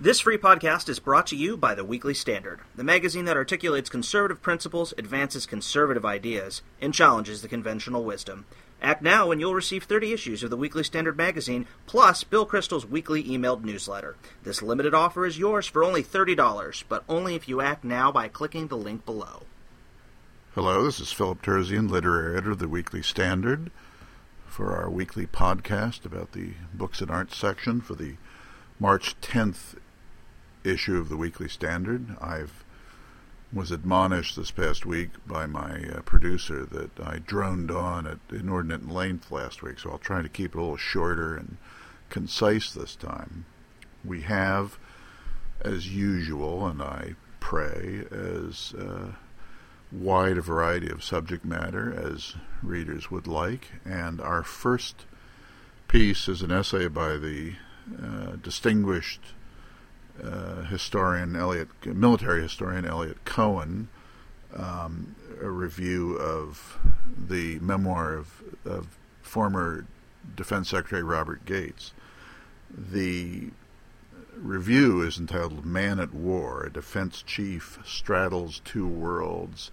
This free podcast is brought to you by The Weekly Standard, the magazine that articulates conservative principles, advances conservative ideas, and challenges the conventional wisdom. Act now and you'll receive 30 issues of the Weekly Standard magazine, plus Bill Kristol's weekly emailed newsletter. This limited offer is yours for only $30, but only if you act now by clicking the link below. Hello, this is Philip Terzian, literary editor of the Weekly Standard, for our weekly podcast about the books and arts section for the March 10th issue of the Weekly Standard. I've was admonished this past week by my uh, producer that I droned on at inordinate length last week, so I'll try to keep it a little shorter and concise this time. We have, as usual, and I pray, as uh, wide a variety of subject matter as readers would like, and our first piece is an essay by the uh, distinguished uh, historian Eliot, military historian Eliot Cohen, um, a review of the memoir of, of former Defense Secretary Robert Gates. The review is entitled Man at War A Defense Chief Straddles Two Worlds.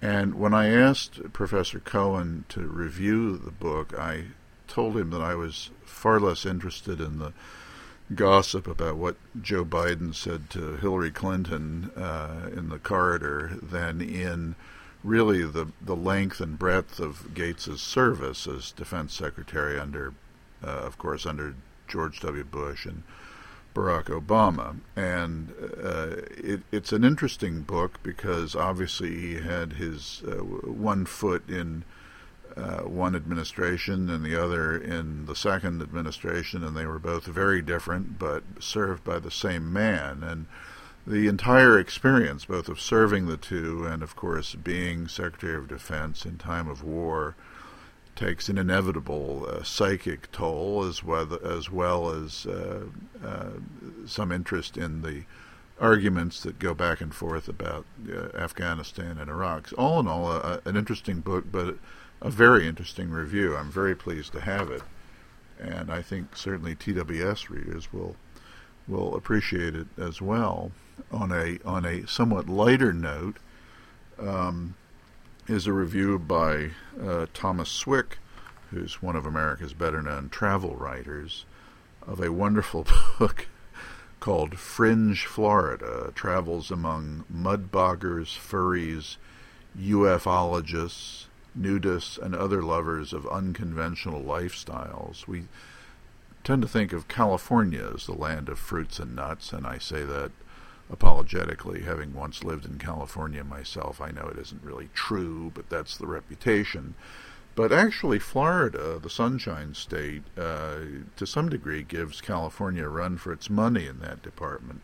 And when I asked Professor Cohen to review the book, I told him that I was far less interested in the gossip about what Joe Biden said to Hillary Clinton uh, in the corridor than in really the the length and breadth of Gates's service as defense secretary under, uh, of course, under George W. Bush and Barack Obama. And uh, it, it's an interesting book because obviously he had his uh, one foot in uh, one administration and the other in the second administration, and they were both very different but served by the same man. And the entire experience, both of serving the two and, of course, being Secretary of Defense in time of war, takes an inevitable uh, psychic toll as well as, well as uh, uh, some interest in the arguments that go back and forth about uh, Afghanistan and Iraq. All in all, an interesting book, but a very interesting review. I'm very pleased to have it, and I think certainly TWS readers will will appreciate it as well. On a on a somewhat lighter note, um, is a review by uh, Thomas Swick, who's one of America's better known travel writers, of a wonderful book called Fringe Florida Travels Among Mudboggers, Furries, UFologists, nudists, and other lovers of unconventional lifestyles. We tend to think of California as the land of fruits and nuts, and I say that apologetically, having once lived in California myself. I know it isn't really true, but that's the reputation. But actually, Florida, the Sunshine State, uh, to some degree gives California a run for its money in that department.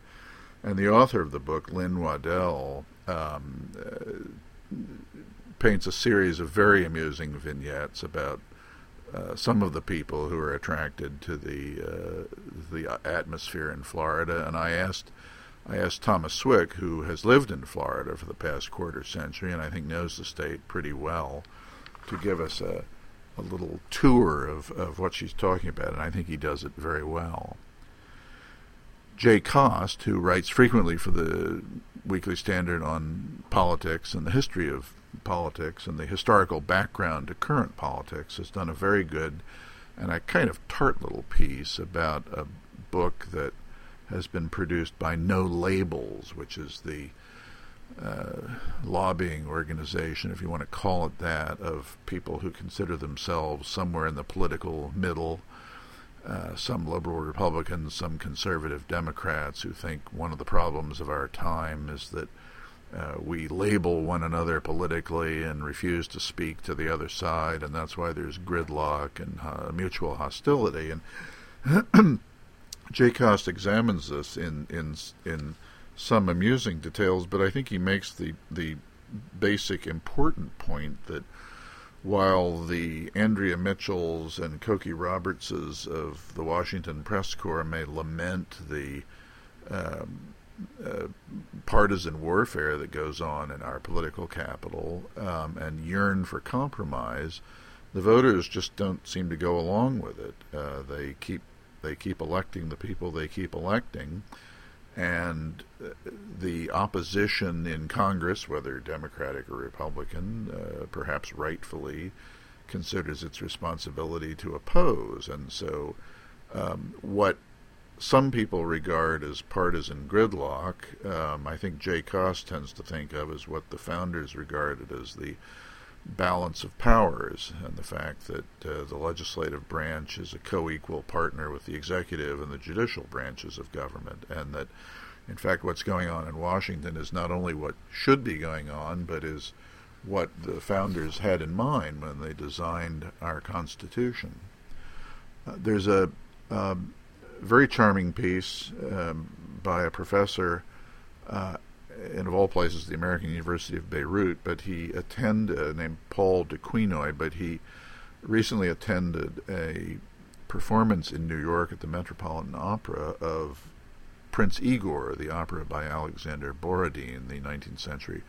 And the author of the book, Lynn Waddell, um, uh, paints a series of very amusing vignettes about uh, some of the people who are attracted to the uh, the atmosphere in Florida. And I asked I asked Thomas Swick, who has lived in Florida for the past quarter century and I think knows the state pretty well, to give us a a little tour of, of what she's talking about, and I think he does it very well. Jay Cost, who writes frequently for the Weekly Standard on politics and the history of politics and the historical background to current politics, has done a very good and a kind of tart little piece about a book that has been produced by No Labels, which is the uh, lobbying organization, if you want to call it that, of people who consider themselves somewhere in the political middle. Uh, some liberal Republicans, some conservative Democrats who think one of the problems of our time is that uh, we label one another politically and refuse to speak to the other side, and that's why there's gridlock and uh, mutual hostility. And Jay Cost examines this in in in some amusing details, but I think he makes the the basic important point that while the Andrea Mitchells and Cokie Robertses of the Washington Press Corps may lament the um, uh, partisan warfare that goes on in our political capital um, and yearn for compromise, the voters just don't seem to go along with it. Uh, they keep they keep electing the people they keep electing, and uh, the opposition in Congress, whether Democratic or Republican, uh, perhaps rightfully, considers its responsibility to oppose. And so, um, what some people regard as partisan gridlock, um, I think Jay Cost tends to think of as what the founders regarded as the balance of powers and the fact that uh, the legislative branch is a co equal partner with the executive and the judicial branches of government, and that, in fact, what's going on in Washington is not only what should be going on, but is what the founders had in mind when they designed our Constitution. Uh, there's a um, very charming piece um, by a professor uh, in, of all places, the American University of Beirut, but he attended, uh, named Paul du Quenoy, but he recently attended a performance in New York at the Metropolitan Opera of Prince Igor, the opera by Alexander Borodin, the 19th century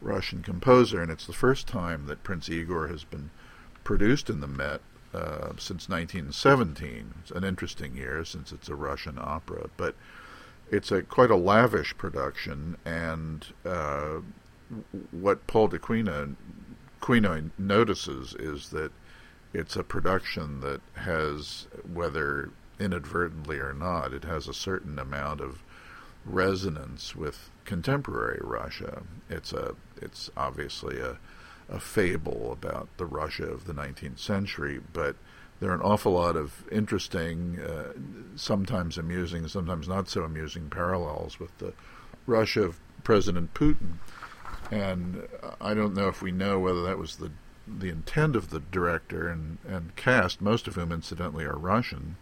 Russian composer, and it's the first time that Prince Igor has been produced in the Met uh, since 1917. It's an interesting year since it's a Russian opera, but it's a quite a lavish production, and uh, what Paul du Quenoy notices is that it's a production that has, whether inadvertently or not, it has a certain amount of resonance with contemporary Russia. It's a it's obviously a a fable about the Russia of the 19th century, but there are an awful lot of interesting, uh, sometimes amusing, sometimes not so amusing parallels with the Russia of President Putin. And I don't know if we know whether that was the the intent of the director and, and cast, most of whom incidentally are Russian.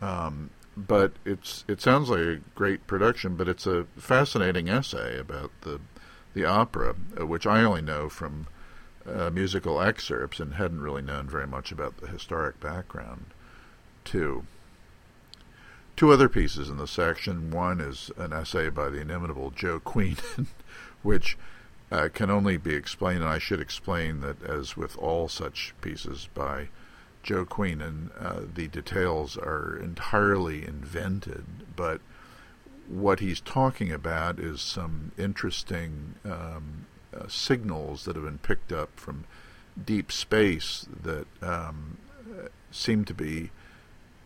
Um, but it's it sounds like a great production, but it's a fascinating essay about the the opera, uh, which I only know from uh, musical excerpts and hadn't really known very much about the historic background, too. Two other pieces in the section. One is an essay by the inimitable Joe Queenan, which uh, can only be explained, and I should explain that, as with all such pieces by Joe Queenan, uh, the details are entirely invented, but what he's talking about is some interesting um, uh, signals that have been picked up from deep space that um, seem to be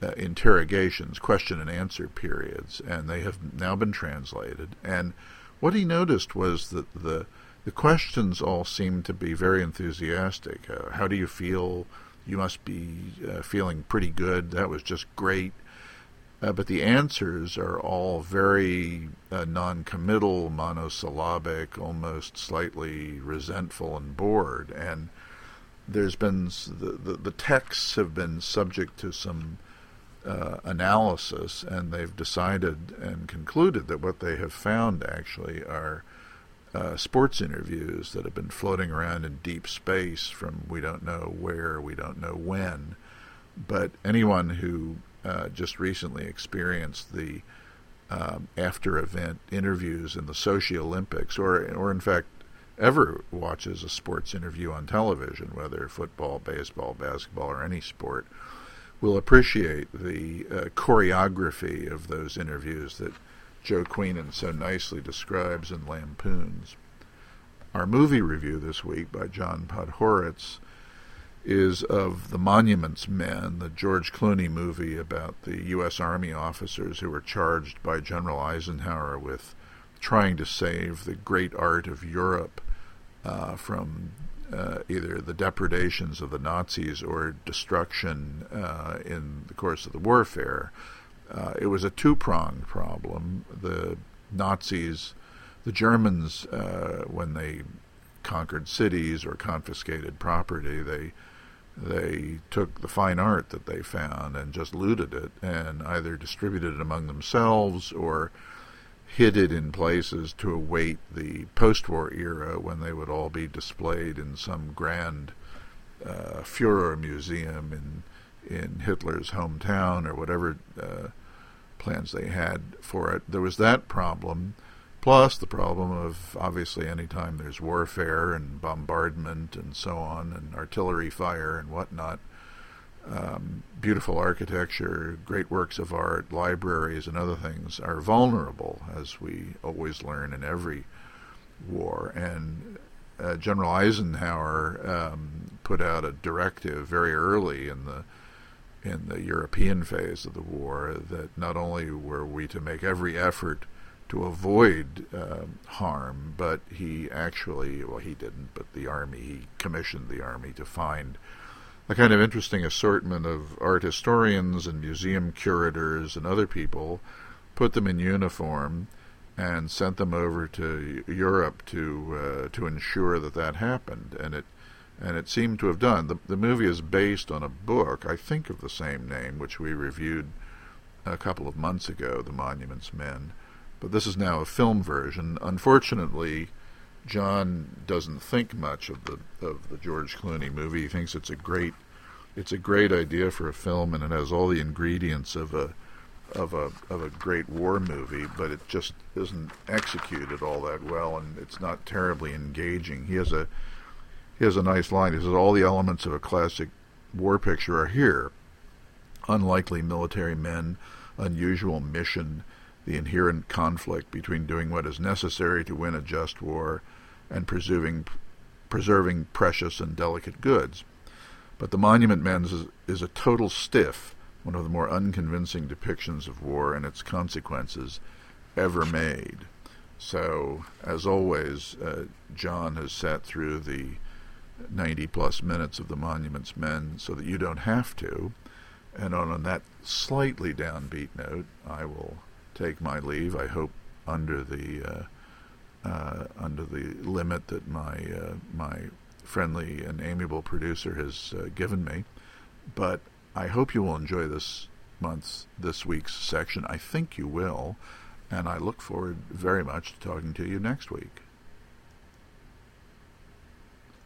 uh, interrogations, question and answer periods, and they have now been translated. And what he noticed was that the the questions all seemed to be very enthusiastic. Uh, how do you feel? You must be uh, feeling pretty good. That was just great. Uh, but the answers are all very uh, non-committal, monosyllabic, almost slightly resentful and bored. And there's been the, the, the texts have been subject to some uh, analysis, and they've decided and concluded that what they have found actually are uh, sports interviews that have been floating around in deep space from we don't know where, we don't know when. But anyone who uh, just recently experienced the um, after event interviews in the Sochi Olympics, or, or in fact, ever watches a sports interview on television, whether football, baseball, basketball, or any sport, will appreciate the uh, choreography of those interviews that Joe Queenan so nicely describes and lampoons. Our movie review this week by John Podhoretz is of the Monuments Men, the George Clooney movie about the U.S. Army officers who were charged by General Eisenhower with trying to save the great art of Europe uh, from uh, either the depredations of the Nazis or destruction uh, in the course of the warfare. Uh, it was a two pronged problem. The Nazis, the Germans, uh, when they conquered cities or confiscated property, they they took the fine art that they found and just looted it and either distributed it among themselves or hid it in places to await the post-war era when they would all be displayed in some grand uh, Führer museum in in Hitler's hometown or whatever uh, plans they had for it. There was that problem Plus, the problem of obviously anytime there's warfare and bombardment and so on, and artillery fire and whatnot, um, beautiful architecture, great works of art, libraries, and other things are vulnerable, as we always learn in every war. And uh, General Eisenhower um, put out a directive very early in the in the European phase of the war that not only were we to make every effort to avoid uh, harm, but he actually, well, he didn't, but the army, he commissioned the army to find a kind of interesting assortment of art historians and museum curators and other people, put them in uniform, and sent them over to Europe to uh, to ensure that that happened, and it and it seemed to have done. The the movie is based on a book, I think, of the same name, which we reviewed a couple of months ago, The Monuments Men, but this is now a film version. Unfortunately John doesn't think much of the of the George Clooney movie. He thinks it's a great it's a great idea for a film, and it has all the ingredients of a of a of a great war movie, but it just isn't executed all that well, and it's not terribly engaging. He has a he has a nice line. He says all the elements of a classic war picture are here: unlikely military men, unusual mission, the inherent conflict between doing what is necessary to win a just war and preserving, preserving precious and delicate goods. But the Monument Men is, is a total stiff, one of the more unconvincing depictions of war and its consequences ever made. So, as always, uh, John has sat through the 90 plus minutes of the Monuments Men so that you don't have to. And on, on that slightly downbeat note, I will take my leave. I hope under the uh, uh, under the limit that my uh, my friendly and amiable producer has given me. But I hope you will enjoy this month's this week's section. I think you will, and I look forward very much to talking to you next week.